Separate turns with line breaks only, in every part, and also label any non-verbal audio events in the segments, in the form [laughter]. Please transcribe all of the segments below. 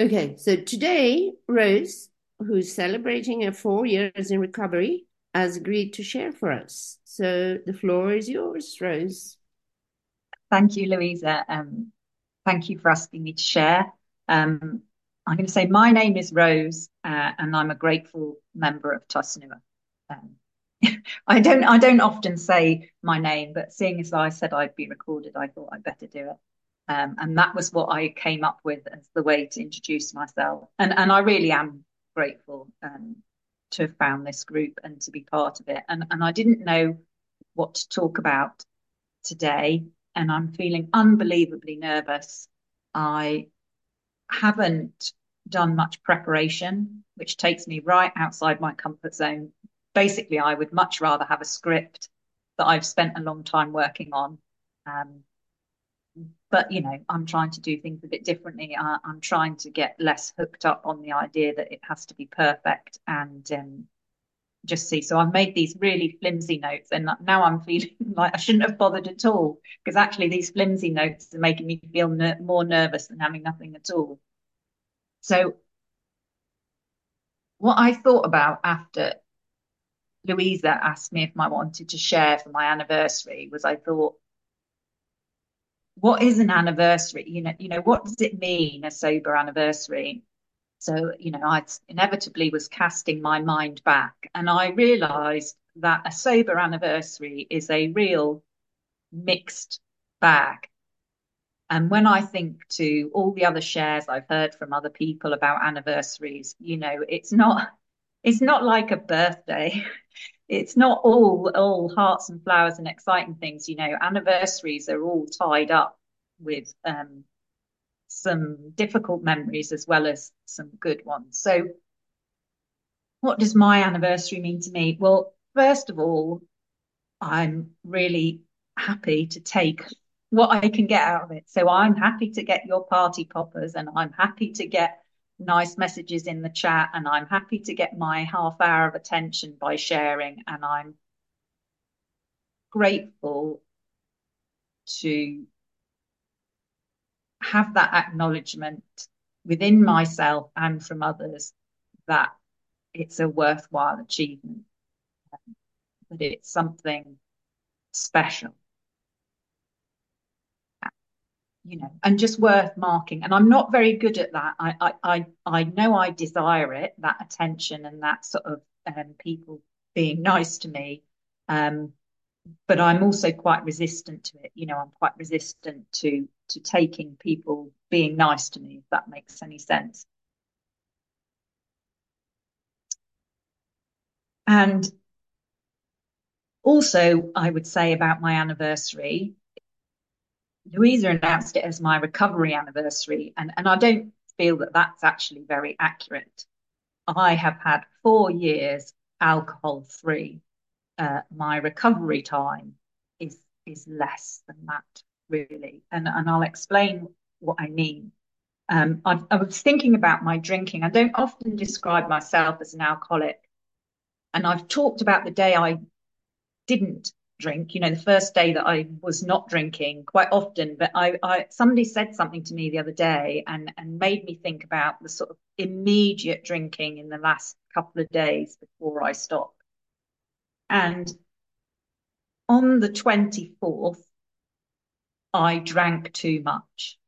Okay, so today, Rose, who's celebrating her four years in recovery, has agreed to share for us. So the floor is yours, Rose.
Thank you, Louisa. Um, thank you for asking me to share. Um, I'm going to say my name is Rose, uh, and I'm a grateful member of Tusnua. Um, [laughs] I don't I don't often say my name, but seeing as I said I'd be recorded, I thought I'd better do it. Um, and that was what I came up with as the way to introduce myself. And and I really am grateful um, to have found this group and to be part of it. And and I didn't know what to talk about today, and I'm feeling unbelievably nervous. I haven't done much preparation, which takes me right outside my comfort zone. Basically, I would much rather have a script that I've spent a long time working on. Um, but you know, I'm trying to do things a bit differently. I, am trying to get less hooked up on the idea that it has to be perfect and um, just see. So I've made these really flimsy notes, and now I'm feeling [laughs] like I shouldn't have bothered at all because actually these flimsy notes are making me feel ner- more nervous than having nothing at all. So what I thought about after Louisa asked me if I wanted to share for my anniversary was I thought, what is an anniversary? You know, you know, what does it mean a sober anniversary? So, you know, I inevitably was casting my mind back and I realized that a sober anniversary is a real mixed bag. And when I think to all the other shares I've heard from other people about anniversaries, you know, it's not it's not like a birthday. [laughs] It's not all all hearts and flowers and exciting things, you know. Anniversaries are all tied up with um, some difficult memories as well as some good ones. So, what does my anniversary mean to me? Well, first of all, I'm really happy to take what I can get out of it. So, I'm happy to get your party poppers and I'm happy to get nice messages in the chat and I'm happy to get my half hour of attention by sharing and I'm grateful to have that acknowledgement within myself and from others that it's a worthwhile achievement, that it's something special. You know, and just worth marking. And I'm not very good at that. I I I, I know I desire it, that attention and that sort of um, people being nice to me. Um, but I'm also quite resistant to it. You know, I'm quite resistant to to taking people being nice to me, if that makes any sense. And also, I would say about my anniversary, Louisa announced it as my recovery anniversary, and, and I don't feel that that's actually very accurate. I have had four years alcohol free uh, my recovery time is is less than that really, and and I'll explain what I mean. Um, I, I was thinking about my drinking. I don't often describe myself as an alcoholic, and I've talked about the day I didn't drink. You know, the first day that I was not drinking quite often. But I, I somebody said something to me the other day and and made me think about the sort of immediate drinking in the last couple of days before I stopped. And on the 24th, I drank too much.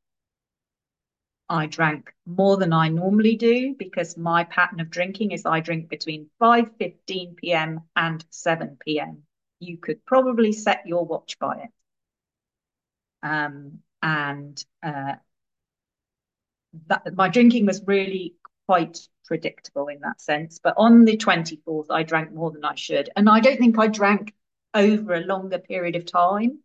I drank more than I normally do because my pattern of drinking is I drink between 5:15 p.m. and 7 p.m. You could probably set your watch by it. Um, and uh, that my drinking was really quite predictable in that sense. But on the 24th, I drank more than I should. And I don't think I drank over a longer period of time,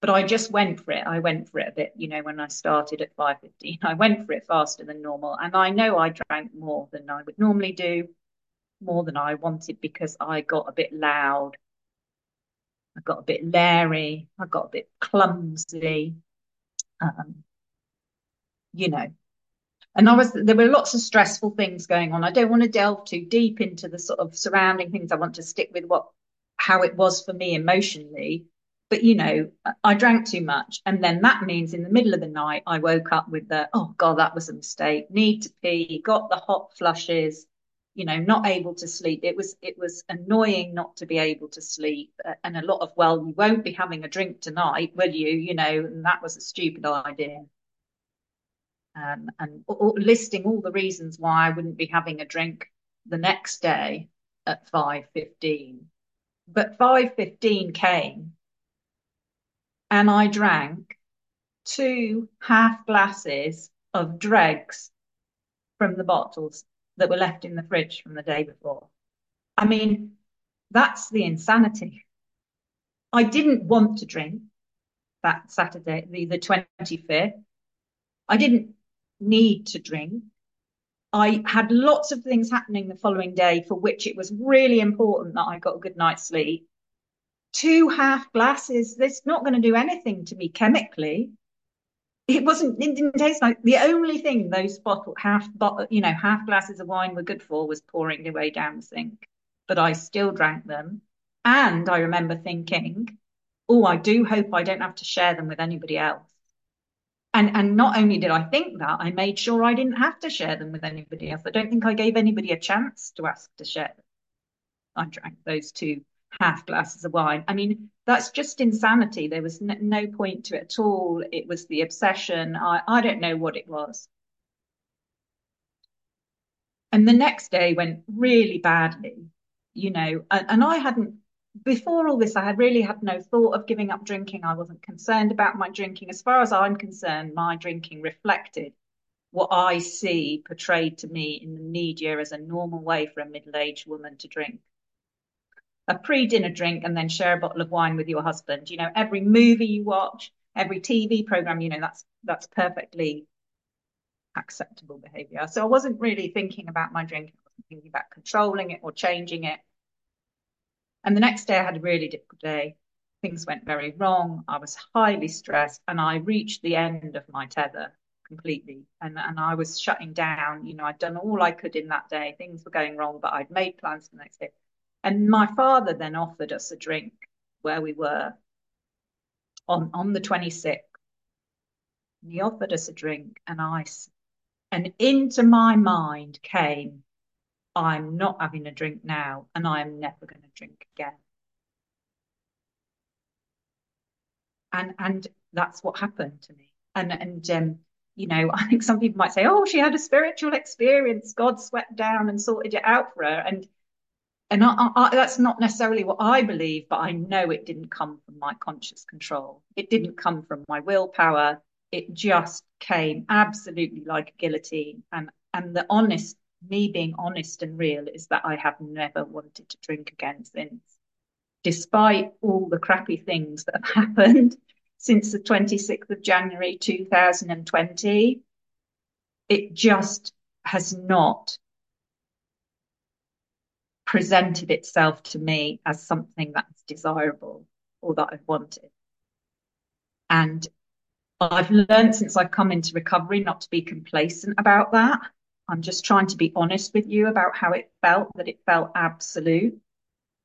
but I just went for it. I went for it a bit, you know, when I started at 5.15, [laughs] I went for it faster than normal. And I know I drank more than I would normally do, more than I wanted because I got a bit loud. I got a bit leery. I got a bit clumsy. Um, you know, and I was there were lots of stressful things going on. I don't want to delve too deep into the sort of surrounding things. I want to stick with what how it was for me emotionally. but you know, I drank too much. And then that means in the middle of the night, I woke up with the, oh God, that was a mistake. Need to pee, got the hot flushes, you know, not able to sleep. It was, it was annoying not to be able to sleep. And a lot of, well, you won't be having a drink tonight, will you? You know, and that was a stupid idea. Um, and listing all the reasons why I wouldn't be having a drink the next day at 5.15. But 5.15 came and I drank two half glasses of dregs from the bottles that were left in the fridge from the day before. I mean, that's the insanity. I didn't want to drink that Saturday, the, the 25th. I didn't need to drink. I had lots of things happening the following day for which it was really important that I got a good night's sleep two half glasses, that's not going to do anything to me chemically. It wasn't, it didn't taste like the only thing those bottle half bottle, you know, half glasses of wine were good for was pouring their way down the sink. But I still drank them. And I remember thinking, oh, I do hope I don't have to share them with anybody else. And and not only did I think that, I made sure I didn't have to share them with anybody else. I don't think I gave anybody a chance to ask to share them. I drank those two half glasses of wine. I mean, that's just insanity. There was no point to it at all. It was the obsession. I, I don't know what it was. And the next day went really badly, you know, and, and I hadn't, before all this, I had really had no thought of giving up drinking. I wasn't concerned about my drinking. As far as I'm concerned, my drinking reflected what I see portrayed to me in the media as a normal way for a middle aged woman to drink a pre-dinner drink and then share a bottle of wine with your husband. You know, every movie you watch, every TV program, you know, that's that's perfectly acceptable behavior. So I wasn't really thinking about my drinking. I wasn't thinking about controlling it or changing it. And the next day I had a really difficult day. Things went very wrong. I was highly stressed and I reached the end of my tether completely. And, and I was shutting down. You know, I'd done all I could in that day. Things were going wrong, but I'd made plans for the next day. And my father then offered us a drink where we were on, on the 26th. And he offered us a drink and ice. And into my mind came, I'm not having a drink now and I'm never going to drink again. And and that's what happened to me. And and um, you know, [laughs] I think some people might say, oh, she had a spiritual experience. God swept down and sorted it out for her. And and I, I, that's not necessarily what I believe, but I know it didn't come from my conscious control. It didn't come from my willpower. It just came absolutely like a guillotine. And and the honest, me being honest and real, is that I have never wanted to drink again since, despite all the crappy things that have [laughs] happened since the 26th of January 2020. It just has not presented itself to me as something that's desirable or that I've wanted. And I've learned since I've come into recovery not to be complacent about that. I'm just trying to be honest with you about how it felt, that it felt absolute.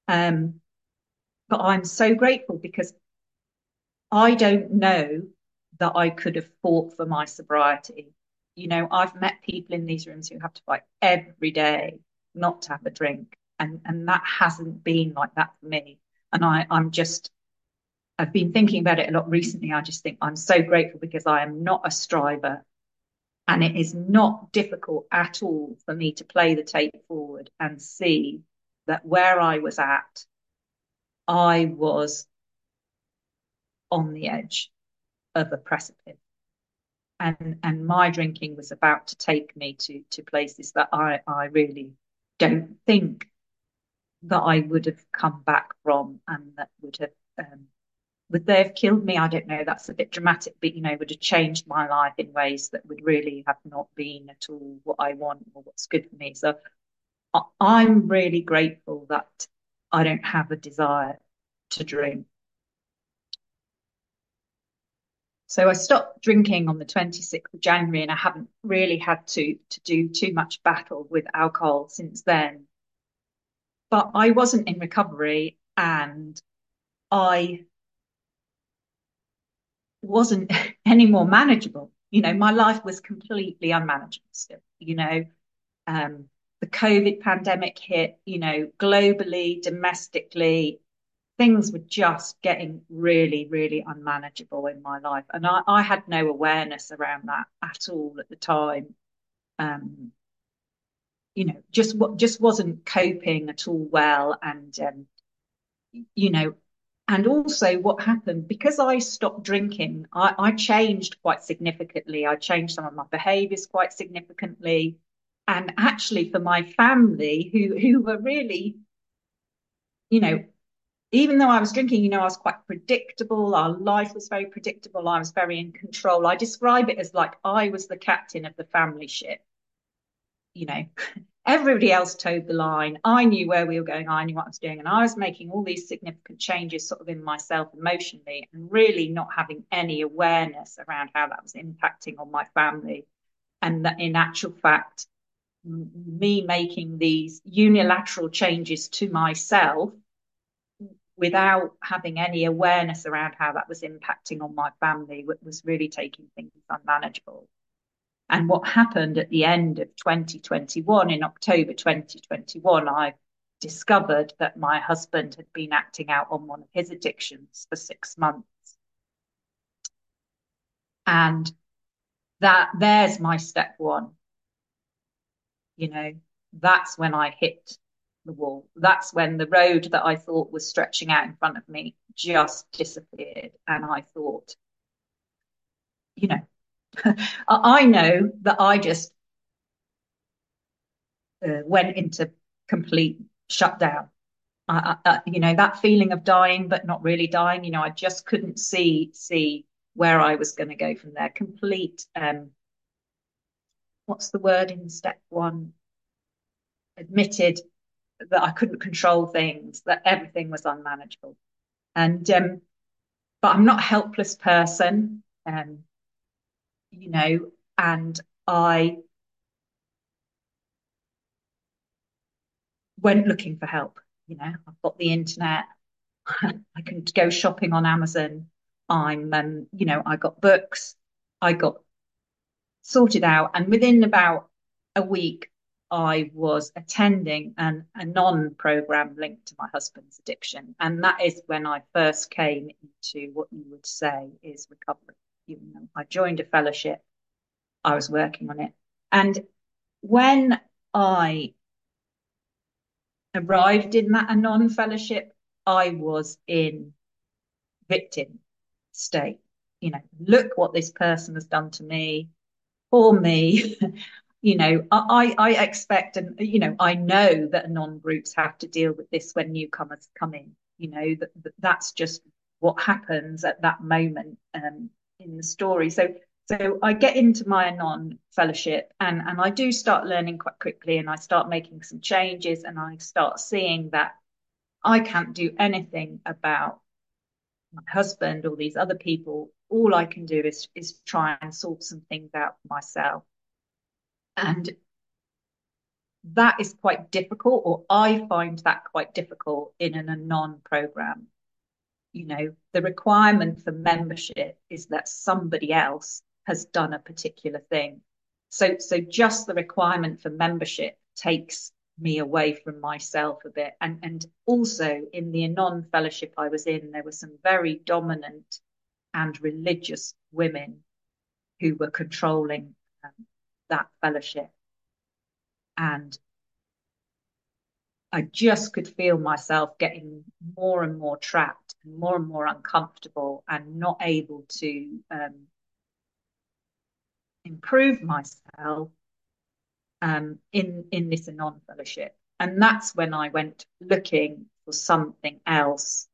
Um, but I'm so grateful because I don't know that I could have fought for my sobriety. You know, I've met people in these rooms who have to fight every day not to have a drink and and that hasn't been like that for me and i i'm just i've been thinking about it a lot recently. I just think i'm so grateful because i am not a striver and it is not difficult at all for me to play the tape forward and see that where i was at i was on the edge of a precipice. And and my drinking was about to take me to to places that i i really don't think that I would have come back from and that would have um, would they have killed me? I don't know. That's a bit dramatic, but you know, would have changed my life in ways that would really have not been at all what I want or what's good for me. So I'm really grateful that I don't have a desire to drink. So I stopped drinking on the 26th of January and I haven't really had to to do too much battle with alcohol since then but I wasn't in recovery and I wasn't [laughs] any more manageable. You know, my life was completely unmanageable still, you know. Um, the COVID pandemic hit, you know, globally, domestically, things were just getting really, really unmanageable in my life. And I, I had no awareness around that at all at the time. Um, you know, just what just wasn't coping at all well. And um, you know, and also what happened because I stopped drinking, I, I changed quite significantly. I changed some of my behaviors quite significantly. And actually for my family who who were really, you know, even though I was drinking, you know, I was quite predictable. Our life was very predictable. I was very in control. I describe it as like I was the captain of the family ship. You know, everybody else towed the line. I knew where we were going. I knew what I was doing. And I was making all these significant changes sort of in myself emotionally and really not having any awareness around how that was impacting on my family. And that in actual fact, me making these unilateral changes to myself without having any awareness around how that was impacting on my family was really taking things unmanageable. And what happened at the end of 2021, in October 2021, I discovered that my husband had been acting out on one of his addictions for six months. And that there's my step one. You know, that's when I hit the wall. That's when the road that I thought was stretching out in front of me just disappeared. And I thought, you know, [laughs] I know that I just uh, went into complete shutdown. I, I, you know, that feeling of dying, but not really dying, you know, I just couldn't see, see where I was going to go from there. Complete, um, what's the word in step one? Admitted that I couldn't control things, that everything was unmanageable. And, um, but I'm not a helpless person. Um, you know, and I went looking for help. You know, I've got the internet. [laughs] I can go shopping on Amazon. I'm, um, you know, I got books. I got sorted out, and within about a week, I was attending an Anon program linked to my husband's addiction, and that is when I first came into what you would say is recovery you know, I joined a fellowship. I was working on it. And when I arrived in that Anon fellowship, I was in victim state. You know, look what this person has done to me, for me. [laughs] you know, I, I expect and you know, I know that Anon groups have to deal with this when newcomers come in. You know, that that's just what happens at that moment. Um, in the story. So so I get into my Anon fellowship and, and I do start learning quite quickly and I start making some changes and I start seeing that I can't do anything about my husband or these other people. All I can do is is try and sort some things out for myself. And that is quite difficult, or I find that quite difficult in an Anon program you know, the requirement for membership is that somebody else has done a particular thing. So, so just the requirement for membership takes me away from myself a bit. And, and also in the Anon fellowship I was in, there were some very dominant and religious women who were controlling um, that fellowship. And I just could feel myself getting more and more trapped and more and more uncomfortable and not able to um, improve myself um, in in this Anon fellowship. And that's when I went looking for something else.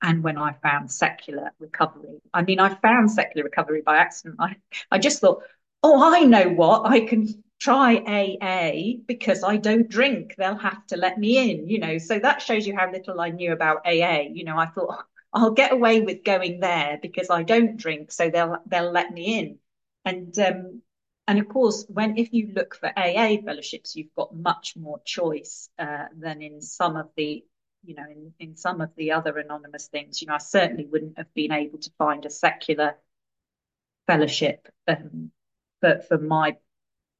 And when I found secular recovery, I mean, I found secular recovery by accident. I, I just thought, oh, I know what I can try AA because I don't drink. They'll have to let me in, you know. So that shows you how little I knew about AA. You know, I thought [laughs] I'll get away with going there because I don't drink, so they'll they'll let me in. And um, and of course, when if you look for AA fellowships, you've got much more choice uh, than in some of the you know in, in some of the other anonymous things. You know, I certainly wouldn't have been able to find a secular fellowship um, for, for my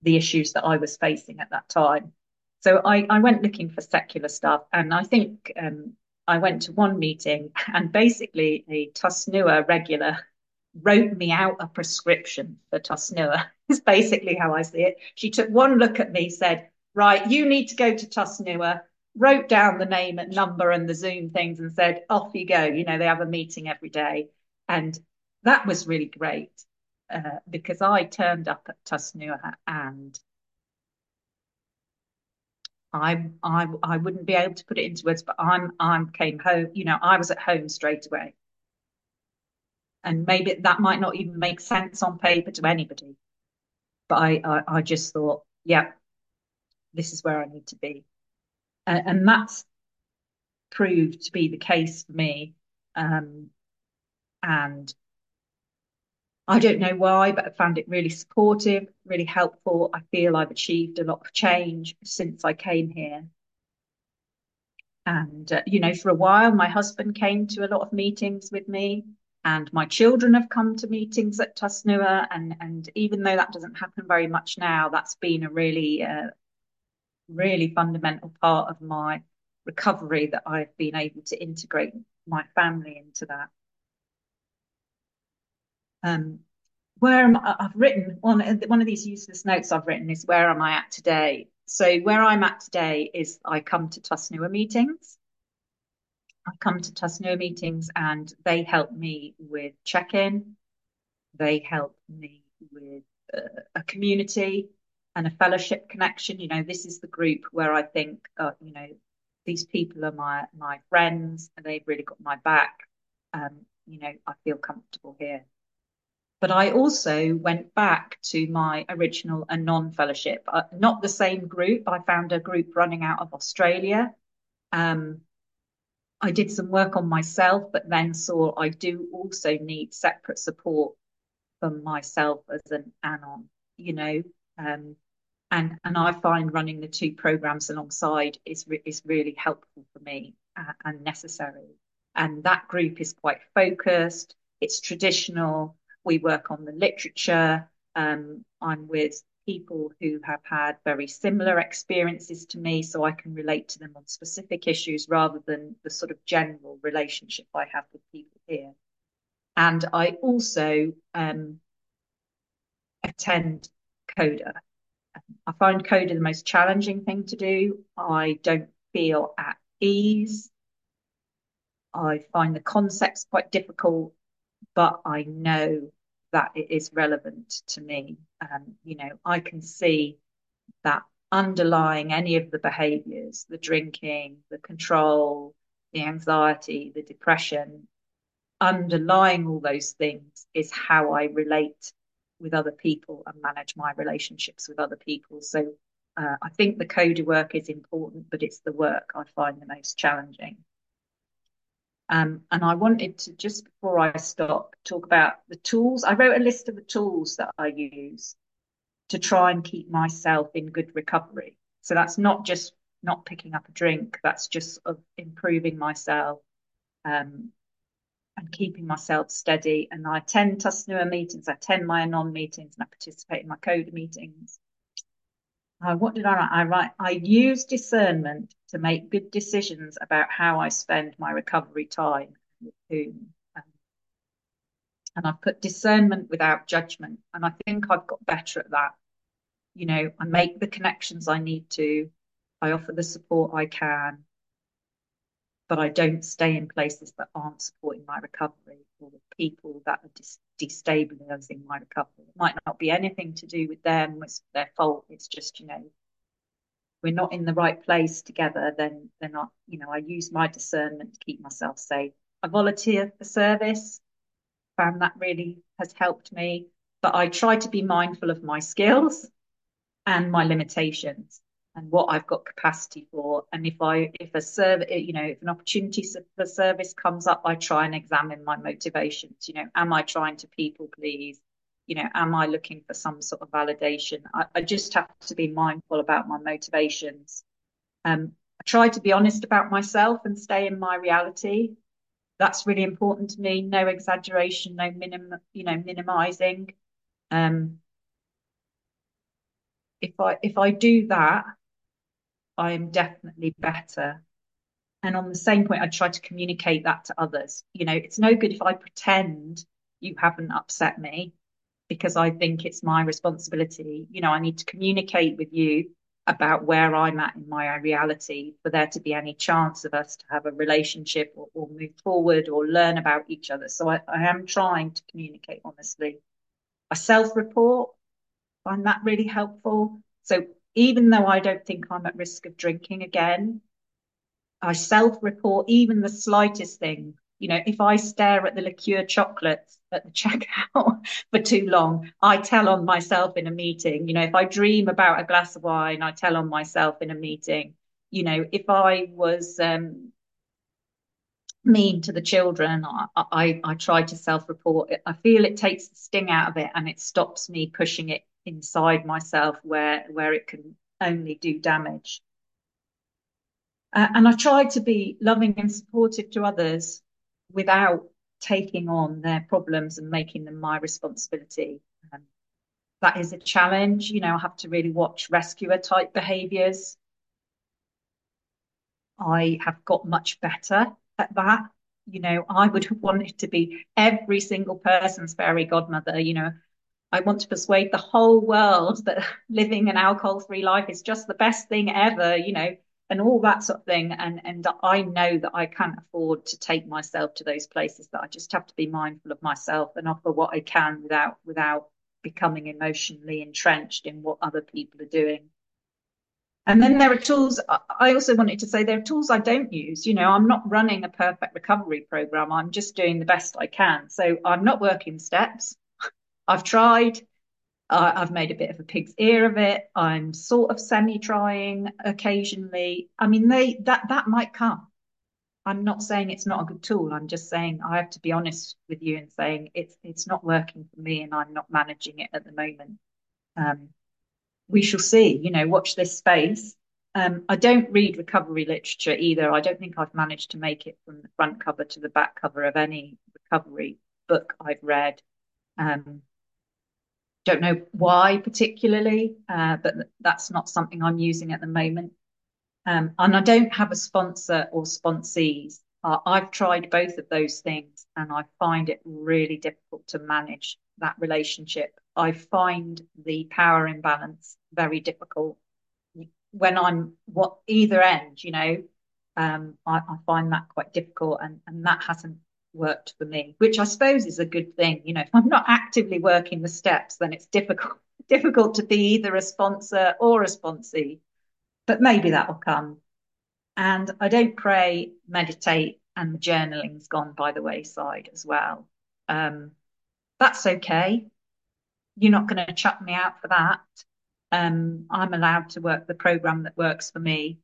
the issues that I was facing at that time. So I, I went looking for secular stuff, and I think um, I went to one meeting, [laughs] and basically a Tusnua regular wrote me out a prescription for Tusnua. [laughs] Is basically how I see it. She took one look at me, said, "Right, you need to go to Tusnua." Wrote down the name and number and the Zoom things, and said, "Off you go." You know, they have a meeting every day, and that was really great uh, because I turned up at Tusnua and I, I I wouldn't be able to put it into words, but I'm I came home. You know, I was at home straight away, and maybe that might not even make sense on paper to anybody, but I I, I just thought, yeah, this is where I need to be, and that's proved to be the case for me. Um, and I don't know why, but I found it really supportive, really helpful. I feel I've achieved a lot of change since I came here. And, uh, you know, for a while, my husband came to a lot of meetings with me, and my children have come to meetings at Tusnua. And, and even though that doesn't happen very much now, that's been a really, uh, really fundamental part of my recovery that I've been able to integrate my family into that. Um, where am I, I've written one one of these useless notes I've written is where am I at today? So where I'm at today is I come to Tusnua meetings. I come to Tusnua meetings and they help me with check-in. They help me with uh, a community and a fellowship connection. You know, this is the group where I think, uh, you know, these people are my my friends and they've really got my back. Um, you know, I feel comfortable here. But I also went back to my original Anon fellowship, uh, not the same group. I found a group running out of Australia. Um, I did some work on myself, but then saw I do also need separate support for myself as an Anon, you know. Um, and and I find running the two programs alongside is re- is really helpful for me uh, and necessary. And that group is quite focused. It's traditional we work on the literature. Um, I'm with people who have had very similar experiences to me, so I can relate to them on specific issues rather than the sort of general relationship I have with people here. And I also um, attend CODA. I find CODA the most challenging thing to do. I don't feel at ease. I find the concepts quite difficult but I know that it is relevant to me. Um, you know, I can see that underlying any of the behaviors, the drinking, the control, the anxiety, the depression, underlying all those things is how I relate with other people and manage my relationships with other people. So uh, I think the CODA work is important, but it's the work I find the most challenging. Um, and I wanted to just before I stop talk about the tools. I wrote a list of the tools that I use to try and keep myself in good recovery. So that's not just not picking up a drink. That's just of improving myself um, and keeping myself steady. And I attend Tusnua meetings. I attend my Anon meetings, and I participate in my CODA meetings. Uh, what did I write? I write, I use discernment to make good decisions about how I spend my recovery time with whom. Um, and I've put discernment without judgment. And I think I've got better at that. You know, I make the connections I need to, I offer the support I can, but I don't stay in places that aren't supporting my recovery or with people that are destabilizing my recovery. It might not be anything to do with them, it's their fault. It's just, you know, we're not in the right place together, then they're not, you know, I use my discernment to keep myself safe. I volunteer for service, found that really has helped me. But I try to be mindful of my skills and my limitations and what I've got capacity for. And if I, if a serve, you know, if an opportunity for service comes up, I try and examine my motivations. You know, am I trying to people please? You know, am I looking for some sort of validation? I, I just have to be mindful about my motivations. Um, I try to be honest about myself and stay in my reality. that's really important to me. No exaggeration, no minim, you know, minimizing. Um, if I if I do that, I am definitely better. And on the same point, I try to communicate that to others. You know, it's no good if I pretend you haven't upset me because I think it's my responsibility. You know, I need to communicate with you about where I'm at in my reality for there to be any chance of us to have a relationship or, or move forward or learn about each other. So I, I am trying to communicate honestly. I self report, find that really helpful. So even though I don't think I'm at risk of drinking again, I self report even the slightest thing. You know, if I stare at the liqueur chocolates at the [laughs] checkout for too long, I tell on myself in a meeting. You know, if I dream about a glass of wine, I tell on myself in a meeting. You know, if I was um, mean to the children, I, I, I try to self report it. I feel it takes the sting out of it and it stops me pushing it inside myself where where it can only do damage. Uh, and I try to be loving and supportive to others without taking on their problems and making them my responsibility. Um, that is a challenge. You know, I have to really watch rescuer type behaviors. I have got much better at that. You know, I would have wanted to be every single person's fairy godmother. You know, I want to persuade the whole world that [laughs] living an alcohol free life is just the best thing ever, you know, and all that sort of thing. And and I know that I can't afford to take myself to those places that I just have to be mindful of myself and offer what I can without without becoming emotionally entrenched in what other people are doing. And then there are tools. I also wanted to say there are tools I don't use. You know, I'm not running a perfect recovery program. I'm just doing the best I can. So I'm not working steps. I've tried. Uh, I've made a bit of a pig's ear of it. I'm sort of semi-trying occasionally. I mean, they that that might come. I'm not saying it's not a good tool. I'm just saying I have to be honest with you and saying it's it's not working for me, and I'm not managing it at the moment. Um, we shall see. You know, watch this space. Um, I don't read recovery literature either. I don't think I've managed to make it from the front cover to the back cover of any recovery book I've read. Um, don't know why particularly, uh, but that's not something I'm using at the moment. Um, and I don't have a sponsor or sponsees. Uh, I've tried both of those things and I find it really difficult to manage that relationship. I find the power imbalance very difficult when I'm what either end, you know, um, I, I, find that quite difficult and, and that hasn't worked for me, which I suppose is a good thing. You know, if I'm not actively working the steps, then it's difficult [laughs] difficult to be either a sponsor or a sponsee. But maybe that will come. And I don't pray, meditate, and the journaling's gone by the wayside as well. Um, that's okay. You're not going to chuck me out for that. Um, I'm allowed to work the program that works for me.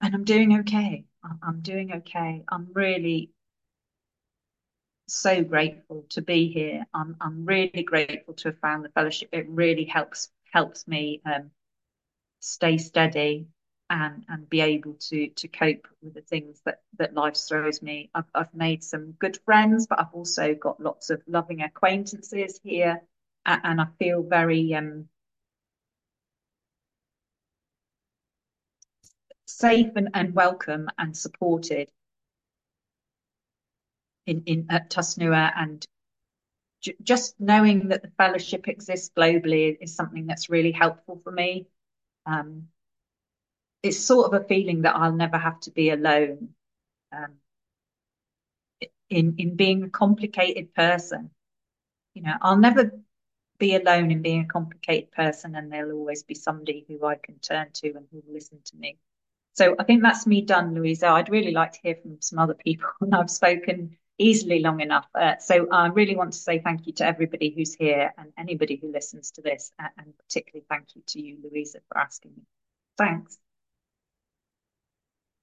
And I'm doing okay. I'm doing okay. I'm really so grateful to be here. I'm I'm really grateful to have found the fellowship. It really helps helps me um, stay steady and and be able to to cope with the things that that life throws me. I've I've made some good friends, but I've also got lots of loving acquaintances here, and, and I feel very um safe and, and welcome and supported in, in at Tusnua and just knowing that the fellowship exists globally is something that's really helpful for me. Um, it's sort of a feeling that I'll never have to be alone um, in in being a complicated person. You know, I'll never be alone in being a complicated person, and there'll always be somebody who I can turn to and who will listen to me. So I think that's me done, Louisa. I'd really like to hear from some other people, [laughs] I've spoken easily long enough. Uh, so I really want to say thank you to everybody who's here and anybody who listens to this, and particularly thank you to you, Louisa, for asking me. Thanks.